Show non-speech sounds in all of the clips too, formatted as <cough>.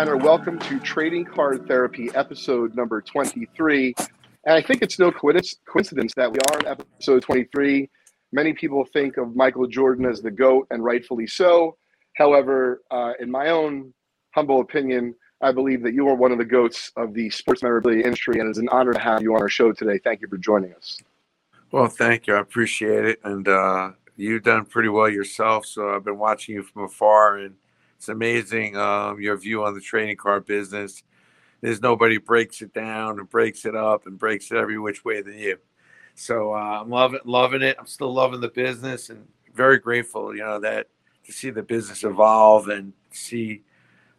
Steiner. Welcome to Trading Card Therapy, episode number 23. And I think it's no coincidence that we are in episode 23. Many people think of Michael Jordan as the GOAT, and rightfully so. However, uh, in my own humble opinion, I believe that you are one of the GOATs of the sports memorabilia industry, and it's an honor to have you on our show today. Thank you for joining us. Well, thank you. I appreciate it. And uh, you've done pretty well yourself. So I've been watching you from afar, and it's amazing um, your view on the trading card business. There's nobody breaks it down and breaks it up and breaks it every which way than you. So uh, I'm loving loving it. I'm still loving the business and very grateful, you know, that to see the business evolve and see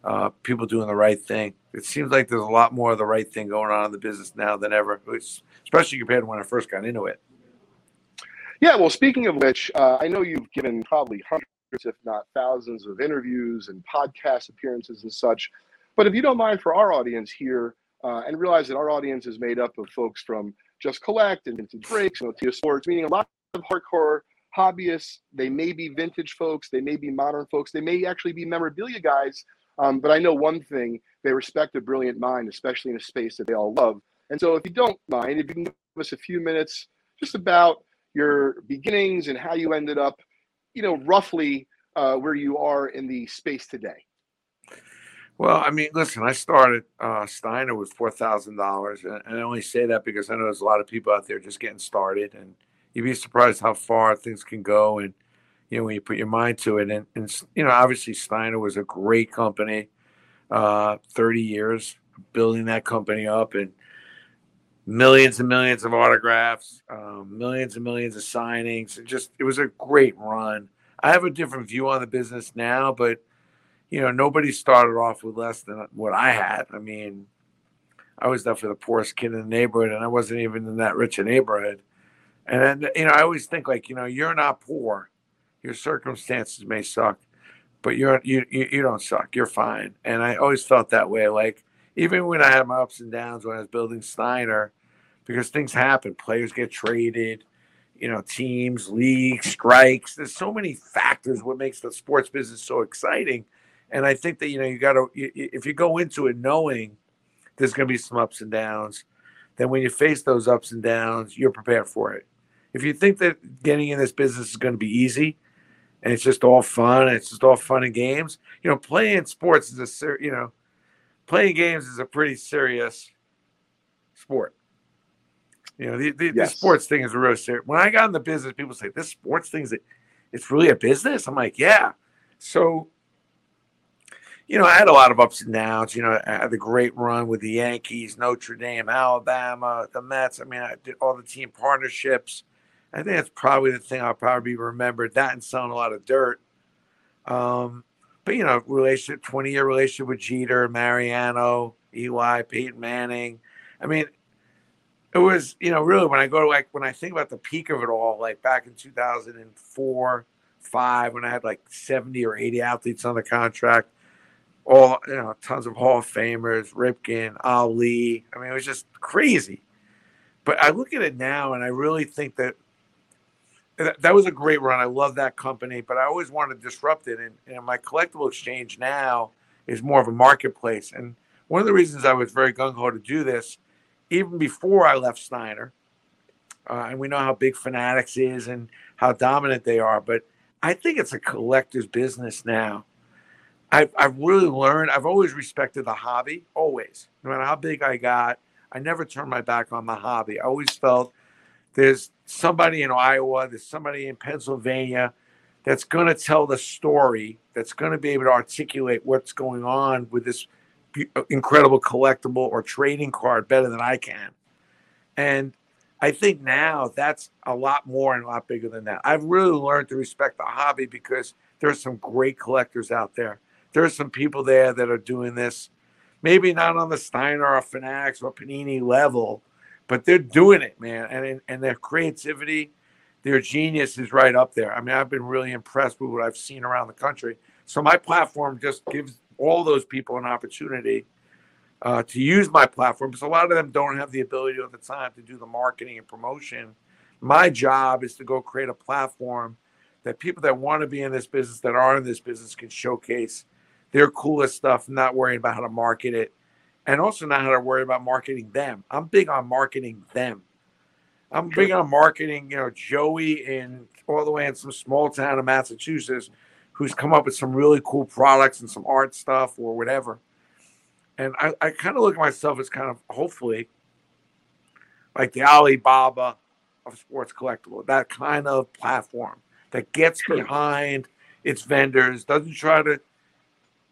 uh, people doing the right thing. It seems like there's a lot more of the right thing going on in the business now than ever, especially compared to when I first got into it. Yeah, well, speaking of which, uh, I know you've given probably hundreds if not thousands of interviews and podcast appearances and such. But if you don't mind for our audience here, uh, and realize that our audience is made up of folks from Just Collect and Vintage Breaks and Otia Sports, meaning a lot of hardcore hobbyists. They may be vintage folks, they may be modern folks, they may actually be memorabilia guys. Um, but I know one thing: they respect a brilliant mind, especially in a space that they all love. And so, if you don't mind, if you can give us a few minutes just about your beginnings and how you ended up you know, roughly uh, where you are in the space today? Well, I mean, listen, I started uh, Steiner with four thousand dollars, and I only say that because I know there's a lot of people out there just getting started, and you'd be surprised how far things can go, and you know when you put your mind to it. And, and you know, obviously Steiner was a great company, uh, thirty years building that company up, and millions and millions of autographs, um, millions and millions of signings. It just it was a great run. I have a different view on the business now, but you know nobody started off with less than what I had. I mean, I was there for the poorest kid in the neighborhood, and I wasn't even in that rich a neighborhood. And then, you know, I always think like you know, you're not poor. Your circumstances may suck, but you're you you, you don't suck. You're fine. And I always felt that way. Like even when I had my ups and downs when I was building Steiner, because things happen, players get traded, you know, teams, leagues, strikes. There's so many factors what makes the sports business so exciting. And I think that you know you got to if you go into it knowing there's going to be some ups and downs, then when you face those ups and downs, you're prepared for it. If you think that getting in this business is going to be easy, and it's just all fun, and it's just all fun and games, you know, playing sports is a you know playing games is a pretty serious sport. You know, the, the, yes. the sports thing is a real serious. When I got in the business, people say this sports thing is it's really a business. I'm like, yeah. So, you know, I had a lot of ups and downs. You know, I had a great run with the Yankees, Notre Dame, Alabama, the Mets. I mean, I did all the team partnerships. I think that's probably the thing I'll probably be remembered. That and selling a lot of dirt. Um, but you know, relationship, 20 year relationship with Jeter, Mariano, Eli, Peyton Manning. I mean, it was, you know, really when I go to like, when I think about the peak of it all, like back in 2004, five, when I had like 70 or 80 athletes on the contract, all, you know, tons of Hall of Famers, Ripken, Ali. I mean, it was just crazy. But I look at it now and I really think that that was a great run. I love that company, but I always wanted to disrupt it. And, and my collectible exchange now is more of a marketplace. And one of the reasons I was very gung ho to do this, even before I left Steiner, uh, and we know how big Fanatics is and how dominant they are, but I think it's a collector's business now. I've, I've really learned, I've always respected the hobby, always. No matter how big I got, I never turned my back on the hobby. I always felt there's somebody in Iowa, there's somebody in Pennsylvania that's going to tell the story, that's going to be able to articulate what's going on with this incredible collectible or trading card better than I can. And I think now that's a lot more and a lot bigger than that. I've really learned to respect the hobby because there's some great collectors out there. There's some people there that are doing this, maybe not on the Steiner or Fanatics or Panini level, but they're doing it, man. And and their creativity, their genius is right up there. I mean, I've been really impressed with what I've seen around the country. So my platform just gives all those people an opportunity uh, to use my platform because a lot of them don't have the ability at the time to do the marketing and promotion. My job is to go create a platform that people that want to be in this business, that are in this business, can showcase their coolest stuff, not worrying about how to market it, and also not how to worry about marketing them. I'm big on marketing them. I'm big on marketing, you know, Joey in all the way in some small town in Massachusetts who's come up with some really cool products and some art stuff or whatever. And I, I kind of look at myself as kind of hopefully like the Alibaba of sports collectible, that kind of platform that gets behind its vendors, doesn't try to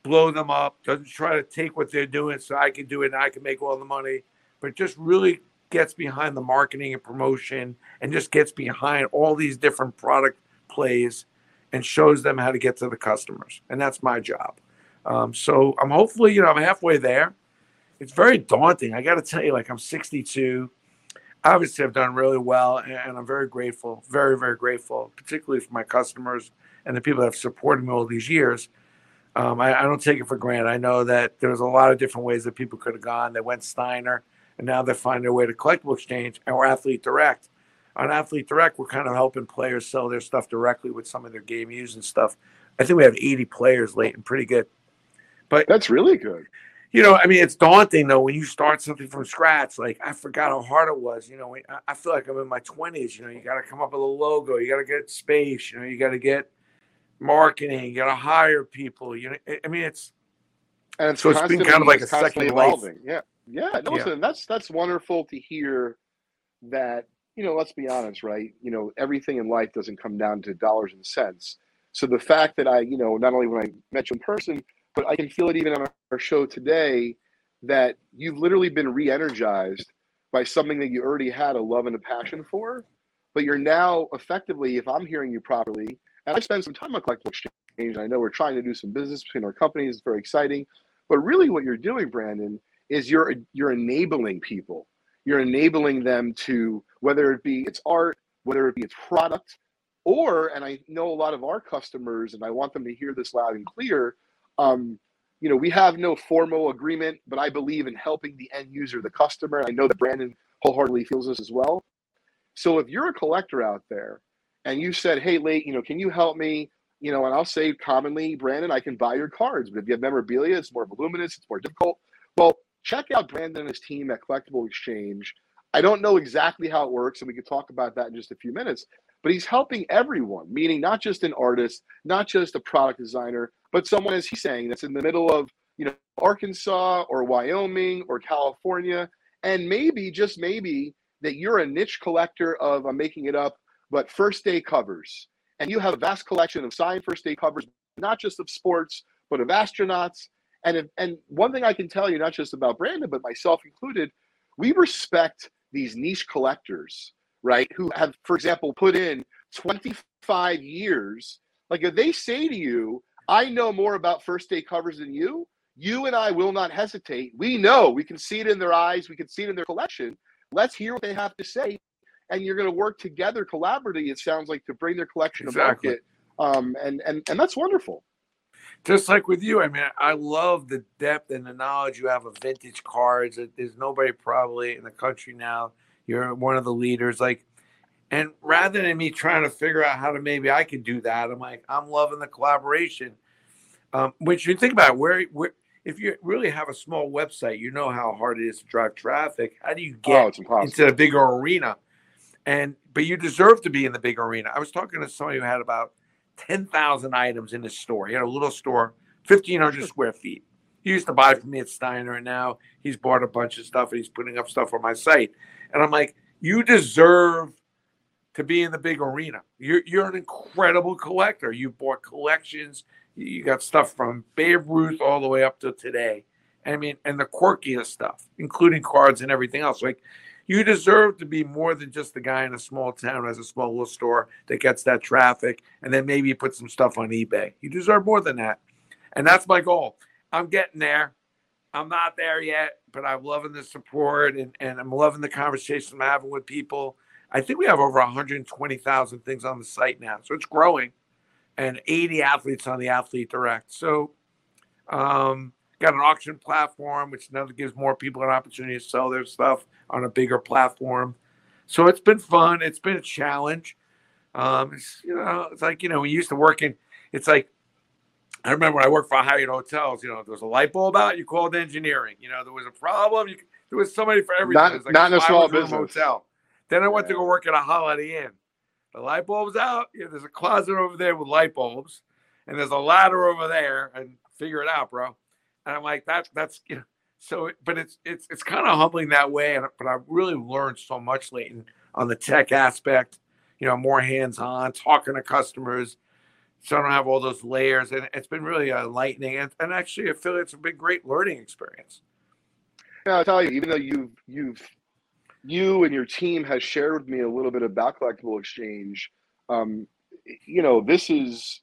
blow them up, doesn't try to take what they're doing so I can do it and I can make all the money, but just really gets behind the marketing and promotion and just gets behind all these different product plays and shows them how to get to the customers. And that's my job. Um, so I'm hopefully, you know, I'm halfway there. It's very daunting. I got to tell you, like, I'm 62. Obviously, I've done really well, and I'm very grateful, very, very grateful, particularly for my customers and the people that have supported me all these years. Um, I, I, don't take it for granted. I know that there's a lot of different ways that people could have gone. They went Steiner, and now they're finding a way to Collectible Exchange, and we're Athlete Direct. On Athlete Direct, we're kind of helping players sell their stuff directly with some of their game use and stuff. I think we have 80 players late and pretty good. But that's really good. You know, I mean, it's daunting though when you start something from scratch. Like I forgot how hard it was. You know, I feel like I'm in my 20s. You know, you got to come up with a logo. You got to get space. You know, you got to get marketing. You got to hire people. You know, I mean, it's and it's so it's been kind of like a second evolving. Life. Yeah, yeah. No, yeah. listen, that's that's wonderful to hear. That you know, let's be honest, right? You know, everything in life doesn't come down to dollars and cents. So the fact that I, you know, not only when I met you in person, but I can feel it even on our show today that you've literally been re-energized by something that you already had a love and a passion for, but you're now effectively, if I'm hearing you properly, and I spend some time on Collectible Exchange. I know we're trying to do some business between our companies. It's very exciting. But really, what you're doing, Brandon, is you're you're enabling people. You're enabling them to whether it be it's art, whether it be its product, or and I know a lot of our customers, and I want them to hear this loud and clear. Um, you know, we have no formal agreement, but I believe in helping the end user, the customer. I know that Brandon wholeheartedly feels this as well. So if you're a collector out there and you said, "Hey, late, you know, can you help me?" You know, and I'll say commonly, Brandon, I can buy your cards, but if you have memorabilia, it's more voluminous, it's more difficult. Well, check out Brandon and his team at Collectible Exchange. I don't know exactly how it works, and we can talk about that in just a few minutes. But he's helping everyone, meaning not just an artist, not just a product designer, but someone, as he's saying, that's in the middle of you know Arkansas or Wyoming or California, and maybe just maybe that you're a niche collector of I'm making it up but first day covers. And you have a vast collection of signed first day covers, not just of sports, but of astronauts. And, if, and one thing I can tell you, not just about Brandon, but myself included, we respect these niche collectors, right? Who have, for example, put in 25 years. Like if they say to you, I know more about first day covers than you, you and I will not hesitate. We know, we can see it in their eyes, we can see it in their collection. Let's hear what they have to say and you're going to work together collaboratively. It sounds like to bring their collection exactly. to market, um, and and and that's wonderful. Just like with you, I mean, I love the depth and the knowledge you have of vintage cards. There's nobody probably in the country now. You're one of the leaders, like. And rather than me trying to figure out how to maybe I could do that, I'm like, I'm loving the collaboration. Um, which you think about where, where if you really have a small website, you know how hard it is to drive traffic. How do you get oh, into a bigger arena? And but you deserve to be in the big arena. I was talking to somebody who had about ten thousand items in his store. He had a little store, fifteen hundred square feet. He used to buy from me at Steiner, and now he's bought a bunch of stuff and he's putting up stuff on my site. And I'm like, you deserve to be in the big arena. You're you're an incredible collector. You bought collections. You got stuff from Babe Ruth all the way up to today. I mean, and the quirkiest stuff, including cards and everything else. Like you deserve to be more than just the guy in a small town has a small little store that gets that traffic and then maybe you put some stuff on eBay. You deserve more than that. And that's my goal. I'm getting there. I'm not there yet, but I'm loving the support and, and I'm loving the conversation I'm having with people. I think we have over 120,000 things on the site now. So it's growing and 80 athletes on the Athlete Direct. So, um, got an auction platform, which now gives more people an opportunity to sell their stuff on a bigger platform. So it's been fun. It's been a challenge. Um, it's, you know, it's like you know, we used to work in. It's like I remember when I worked for Hyatt Hotels, you know, there was a light bulb out, you called engineering. You know, there was a problem, you, there was somebody for everything. Not, like not a in a small business. Hotel. Then I went yeah. to go work at a Holiday Inn. The light bulb's out. Yeah, there's a closet over there with light bulbs, and there's a ladder over there, and figure it out, bro. And I'm like, that that's you know, so. But it's it's it's kind of humbling that way. And but I've really learned so much, Leighton, on the tech aspect. You know, more hands-on, talking to customers so I don't have all those layers. And it's been really enlightening. And, and actually, affiliates have been great learning experience. Yeah, I'll tell you, even though you've, you've, you and your team has shared with me a little bit about collectible exchange, um, you know, this is,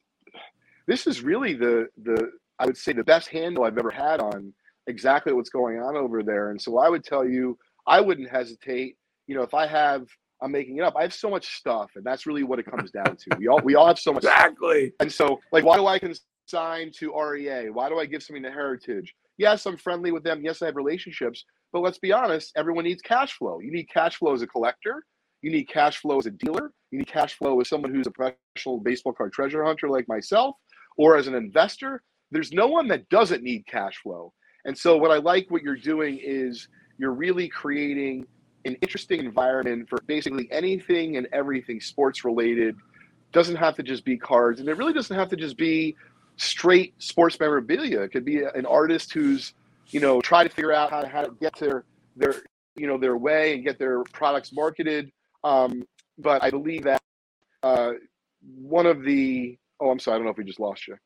this is really the, the, I would say the best handle I've ever had on exactly what's going on over there. And so I would tell you, I wouldn't hesitate, you know, if I have I'm making it up. I have so much stuff, and that's really what it comes down to. We all we all have so much exactly. Stuff. And so, like, why do I consign to REA? Why do I give something to Heritage? Yes, I'm friendly with them. Yes, I have relationships. But let's be honest, everyone needs cash flow. You need cash flow as a collector. You need cash flow as a dealer. You need cash flow as someone who's a professional baseball card treasure hunter like myself, or as an investor. There's no one that doesn't need cash flow. And so, what I like what you're doing is you're really creating an interesting environment for basically anything and everything sports related. Doesn't have to just be cards, and it really doesn't have to just be straight sports memorabilia. It could be an artist who's, you know, try to figure out how to how to get their their you know their way and get their products marketed. Um, but I believe that uh, one of the oh, I'm sorry, I don't know if we just lost you.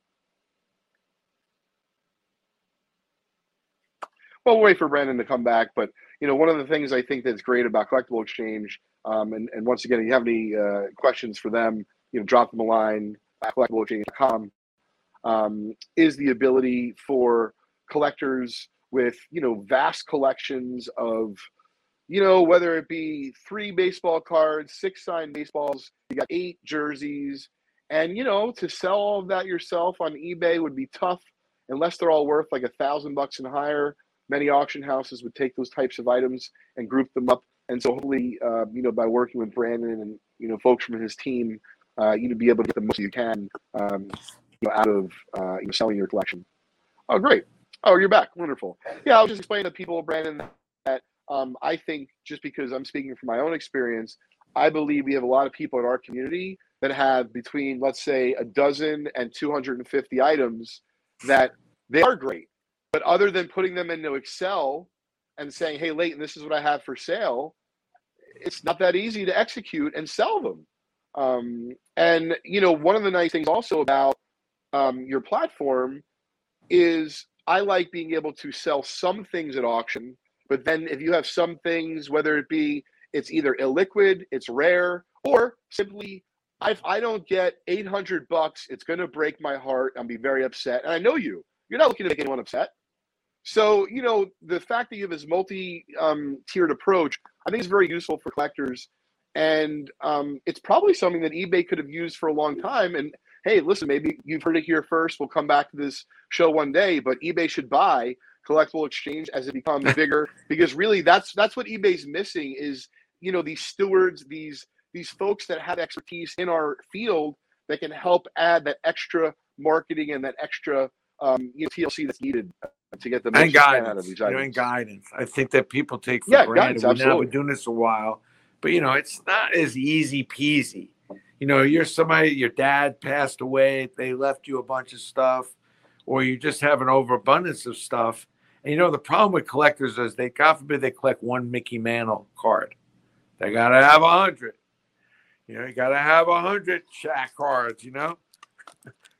Well, we'll wait for Brandon to come back, but you know, one of the things I think that's great about Collectible Exchange, um, and, and once again, if you have any uh, questions for them, you know, drop them a line at collectibleexchange.com, um, is the ability for collectors with, you know, vast collections of, you know, whether it be three baseball cards, six signed baseballs, you got eight jerseys, and, you know, to sell all of that yourself on eBay would be tough unless they're all worth like a thousand bucks and higher many auction houses would take those types of items and group them up. And so hopefully, uh, you know, by working with Brandon and you know folks from his team, uh, you know, be able to get the most you can, um, you know, out of uh, you know selling your collection. Oh, great! Oh, you're back. Wonderful. Yeah, I was just explaining to people, Brandon, that um, I think just because I'm speaking from my own experience, I believe we have a lot of people in our community that have between, let's say, a dozen and 250 items that they are great but other than putting them into Excel and saying, hey, Leighton, this is what I have for sale, it's not that easy to execute and sell them. Um, and, you know, one of the nice things also about um, your platform is I like being able to sell some things at auction, but then if you have some things, whether it be it's either illiquid, it's rare, or simply if I don't get 800 bucks, it's going to break my heart. I'll be very upset. And I know you. You're not looking to make anyone upset. So, you know, the fact that you have this multi um, tiered approach, I think is very useful for collectors. And um, it's probably something that eBay could have used for a long time. And hey, listen, maybe you've heard it here first. We'll come back to this show one day, but eBay should buy collectible exchange as it becomes <laughs> bigger because really that's that's what eBay's missing is you know these stewards, these these folks that have expertise in our field that can help add that extra marketing and that extra um, you know, TLC that's needed to get the most guidance, out of these items. And guidance. I think that people take for yeah, granted. We've now been doing this a while, but you know, it's not as easy peasy. You know, you're somebody, your dad passed away, they left you a bunch of stuff, or you just have an overabundance of stuff. And you know, the problem with collectors is they, God forbid, they collect one Mickey Mantle card. They gotta have a hundred. You know, you gotta have a hundred Shaq cards. You know,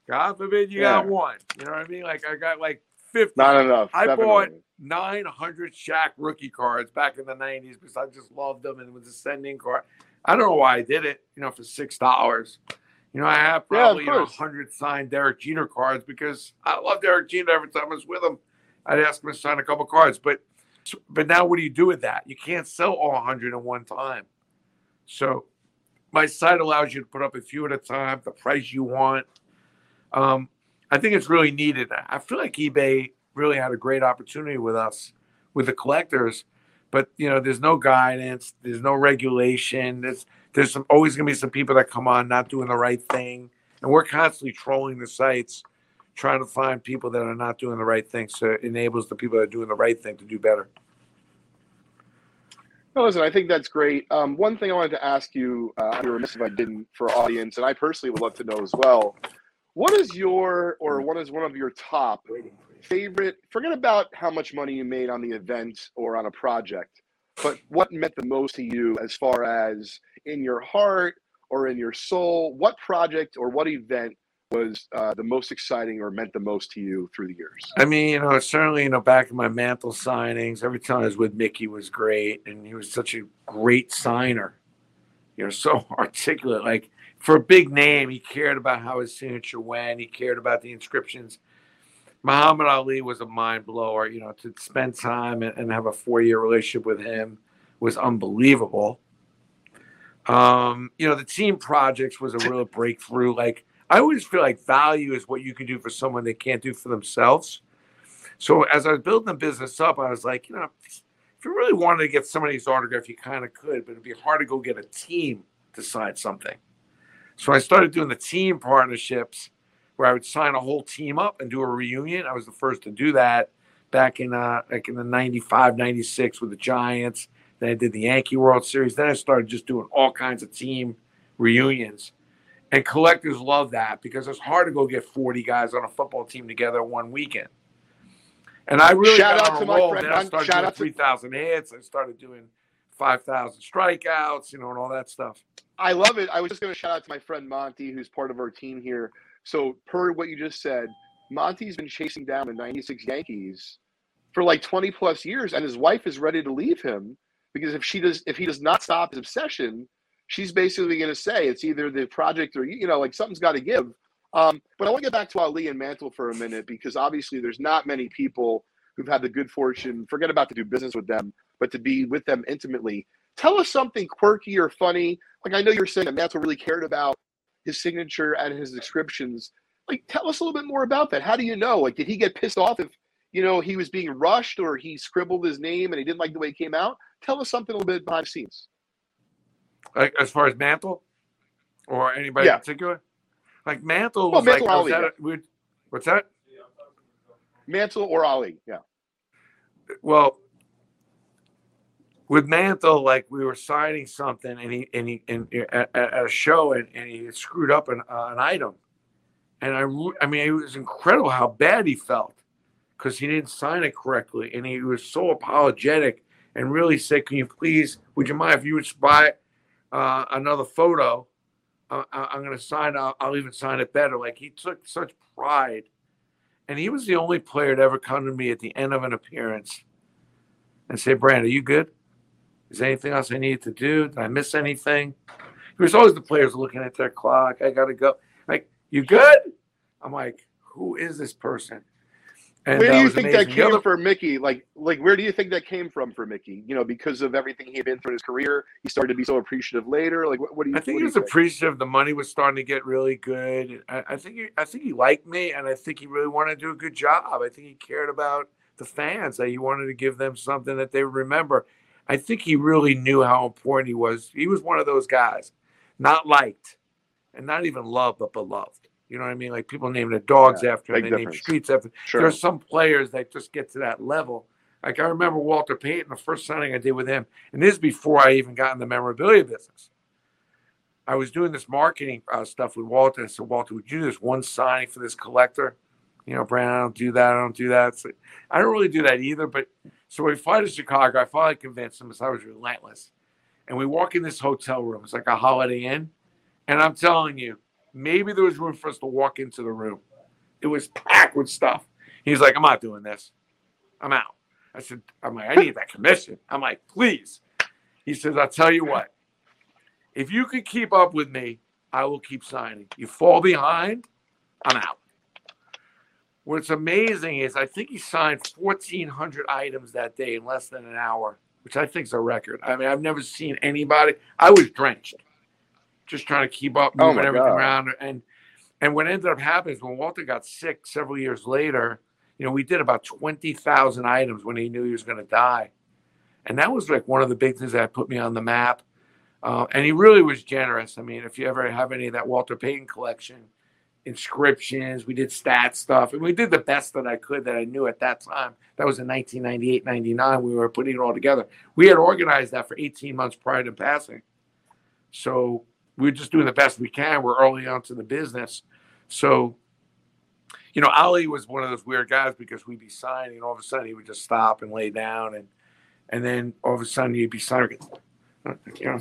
God forbid you yeah. got one. You know what I mean? Like I got like 50. Not enough. I bought 900 Shaq rookie cards back in the 90s because I just loved them and it was a sending card. I don't know why I did it, you know, for $6. You know, I have probably yeah, you know, 100 signed Derek Jeter cards because I love Derek Jeter every time I was with him. I'd ask him to sign a couple cards. But but now what do you do with that? You can't sell all 100 at one time. So my site allows you to put up a few at a time, the price you want. Um, I think it's really needed. I feel like eBay really had a great opportunity with us, with the collectors, but you know, there's no guidance, there's no regulation. There's there's some, always going to be some people that come on not doing the right thing, and we're constantly trolling the sites, trying to find people that are not doing the right thing, so it enables the people that are doing the right thing to do better. No, listen, I think that's great. Um, one thing I wanted to ask you, uh, I'd be remiss if I didn't for audience, and I personally would love to know as well. What is your, or what is one of your top favorite? Forget about how much money you made on the event or on a project, but what meant the most to you as far as in your heart or in your soul? What project or what event was uh, the most exciting or meant the most to you through the years? I mean, you know, certainly, you know, back in my Mantle signings, every time I was with Mickey was great, and he was such a great signer. You know, so <laughs> articulate. Like for a big name, he cared about how his signature went. He cared about the inscriptions. Muhammad Ali was a mind blower. You know, to spend time and, and have a four year relationship with him was unbelievable. Um, you know, the team projects was a real breakthrough. Like I always feel like value is what you can do for someone they can't do for themselves. So as I was building the business up, I was like, you know, if you really wanted to get somebody's autograph, you kind of could, but it'd be hard to go get a team to sign something. So I started doing the team partnerships where I would sign a whole team up and do a reunion. I was the first to do that back in uh like in the 95, 96 with the Giants. Then I did the Yankee World Series. Then I started just doing all kinds of team reunions. And collectors love that because it's hard to go get 40 guys on a football team together one weekend. And I really Shout got out to a my roll. friend Then I started shout doing out to- 3,000 hits. I started doing 5,000 strikeouts, you know, and all that stuff. I love it. I was just going to shout out to my friend Monty, who's part of our team here. So, per what you just said, Monty's been chasing down the 96 Yankees for like 20 plus years, and his wife is ready to leave him because if she does, if he does not stop his obsession, she's basically going to say it's either the project or, you know, like something's got to give. Um, but I want to get back to Ali and Mantle for a minute because obviously there's not many people who've had the good fortune, forget about to do business with them, but to be with them intimately. Tell us something quirky or funny. Like I know you're saying that Mantle really cared about his signature and his descriptions. Like tell us a little bit more about that. How do you know? Like did he get pissed off if you know he was being rushed or he scribbled his name and he didn't like the way it came out? Tell us something a little bit behind the scenes. Like as far as Mantle or anybody Yeah. in particular? Like Mantle Well, was Mantle like, I was Ali, yeah. a- what's that? Mantle or Ali? Yeah. well with Mantle, like we were signing something, and he and he and at, at a show, and, and he screwed up an, uh, an item, and I I mean it was incredible how bad he felt because he didn't sign it correctly, and he was so apologetic and really said, "Can you please? Would you mind if you would buy uh, another photo? Uh, I'm going to sign. I'll, I'll even sign it better." Like he took such pride, and he was the only player to ever come to me at the end of an appearance and say, "Brand, are you good? Is there anything else I need to do? Did I miss anything?" He was always the players looking at their clock. I got to go. Like, you good? I'm like, who is this person? And where do you think amazing. that came other- for Mickey? Like, like where do you think that came from for Mickey? You know, because of everything he had been through in his career, he started to be so appreciative later. Like, what, what do you? I think he was think? appreciative. The money was starting to get really good. I, I think he, I think he liked me, and I think he really wanted to do a good job. I think he cared about the fans. That he wanted to give them something that they would remember. I think he really knew how important he was. He was one of those guys, not liked, and not even loved, but beloved. You know what I mean? Like people name their dogs Yeah, after him, they name streets after. Sure. There's some players that just get to that level. Like I remember Walter Payton, the first signing I did with him, and this is before I even got in the memorabilia business. I was doing this marketing uh, stuff with Walter. I said, Walter, would you do this one signing for this collector? You know, Brandon, I don't do that. I don't do that. So I don't really do that either. But so we fly to Chicago. I finally convinced him because I was relentless. And we walk in this hotel room. It's like a Holiday Inn. And I'm telling you, maybe there was room for us to walk into the room. It was packed with stuff. He's like, I'm not doing this. I'm out. I said, I'm like, I need that commission. I'm like, please. He says, I'll tell you what. If you could keep up with me, I will keep signing. You fall behind, I'm out. What's amazing is I think he signed 1,400 items that day in less than an hour, which I think is a record. I mean, I've never seen anybody. I was drenched, just trying to keep up, Oh moving my everything God. around. And and what ended up happening is when Walter got sick several years later, you know, we did about 20,000 items when he knew he was going to die. And that was like one of the big things that put me on the map. Uh, and he really was generous. I mean, if you ever have any of that Walter Payton collection, inscriptions. We did stat stuff, and we did the best that I could that I knew at that time. That was in 1998, 99. We were putting it all together. We had organized that for 18 months prior to passing. So we are just doing the best we can. We're early on to the business. So, you know, Ali was one of those weird guys because we'd be signing, and all of a sudden he would just stop and lay down, and and then all of a sudden he'd be signing. You know,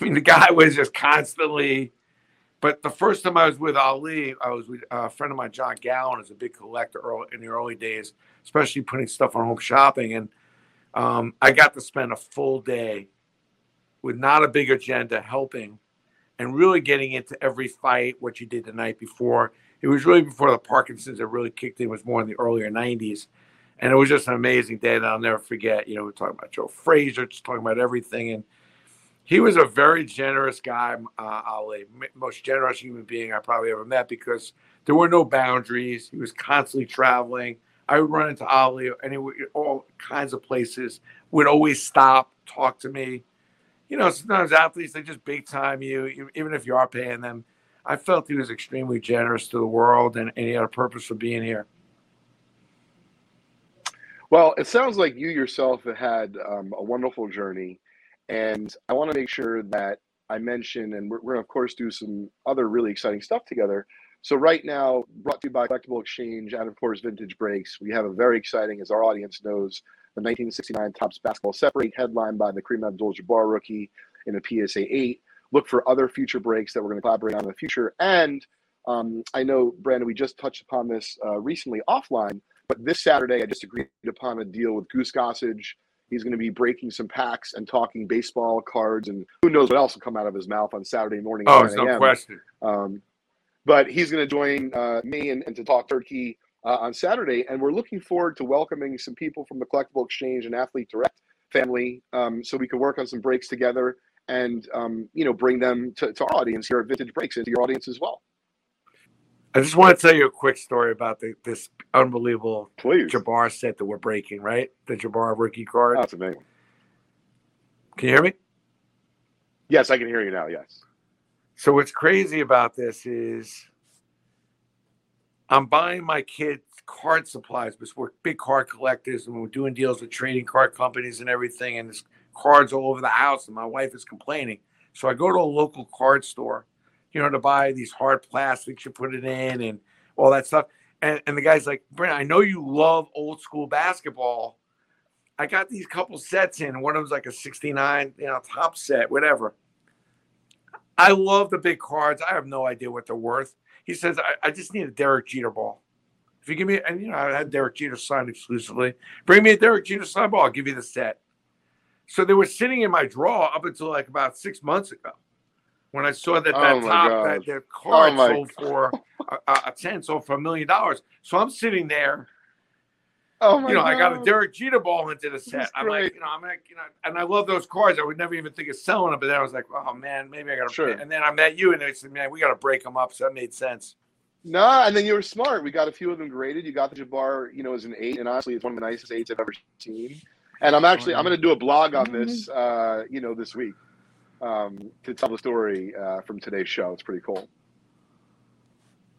I mean, the guy was just constantly but the first time I was with Ali, I was with a friend of mine, John Gallen, is a big collector early, in the early days, especially putting stuff on home shopping. And um, I got to spend a full day with not a big agenda helping and really getting into every fight, what you did the night before. It was really before the Parkinson's that really kicked in, was more in the earlier 90s. And it was just an amazing day that I'll never forget. You know, we're talking about Joe Frazier, just talking about everything. And he was a very generous guy, uh, Ali, most generous human being I probably ever met because there were no boundaries. He was constantly traveling. I would run into Ali anywhere, all kinds of places. Would always stop, talk to me. You know, sometimes athletes they just big time you, even if you are paying them. I felt he was extremely generous to the world, and, and he had a purpose for being here. Well, it sounds like you yourself had um, a wonderful journey and I want to make sure that I mention, and we're, we're going to, of course, do some other really exciting stuff together. So, right now, brought to you by Collectible Exchange and, of course, Vintage Breaks, we have a very exciting, as our audience knows, the 1969 Topps Basketball Separate, headlined by the Kareem Abdul Jabbar rookie in a PSA 8. Look for other future breaks that we're going to collaborate on in the future. And um, I know, Brandon, we just touched upon this uh, recently offline, but this Saturday, I just agreed upon a deal with Goose Gossage He's going to be breaking some packs and talking baseball cards, and who knows what else will come out of his mouth on Saturday morning. Oh, no question. Um, but he's going to join uh, me and, and, to talk turkey uh, on Saturday, and we're looking forward to welcoming some people from the Collectible Exchange and Athlete Direct family, um, so we can work on some breaks together and um, you know bring them to, to, our audience here at Vintage Breaks and to your audience as well. I just want to tell you a quick story about the, this unbelievable Please. Jabbar set that we're breaking, right? The Jabbar rookie card. That's amazing. Can you hear me? Yes, I can hear you now. Yes. So what's crazy about this is I'm buying my kids card supplies because we're big card collectors and we're doing deals with trading card companies and everything. And there's cards all over the house, and my wife is complaining. So I go to a local card store you know, to buy these hard plastics, you put it in and all that stuff. And, and the guy's like, Brent, I know you love old school basketball. I got these couple sets in. One of them's like a 69, you know, Topps set, whatever. I love the big cards. I have no idea what they're worth. He says, I, I just need a Derek Jeter ball. If you give me, and you know, I had Derek Jeter signed exclusively. Bring me a Derek Jeter signed ball. I'll give you the set. So they were sitting in my drawer up until like about six months ago when I saw that that oh top God. that their card oh sold <laughs> for a, a, ten sold for a million dollars. So I'm sitting there. Oh my You know, God. I got a Derek Jeter ball into the set. I'm like, you know, I'm like, you know, and I love those cards. I would never even think of selling them, but then I was like, oh man, maybe I got to. Sure. And then I met you, and they said, man, we got to break them up. So that made sense. No, nah, and then you were smart. We got a few of them graded. You got the Jabbar, you know, as an eight, and honestly, it's one of the nicest eights I've ever seen. And I'm actually, I'm going to do a blog on this, uh, you know, this week um, to tell the story uh, from today's show. It's pretty cool.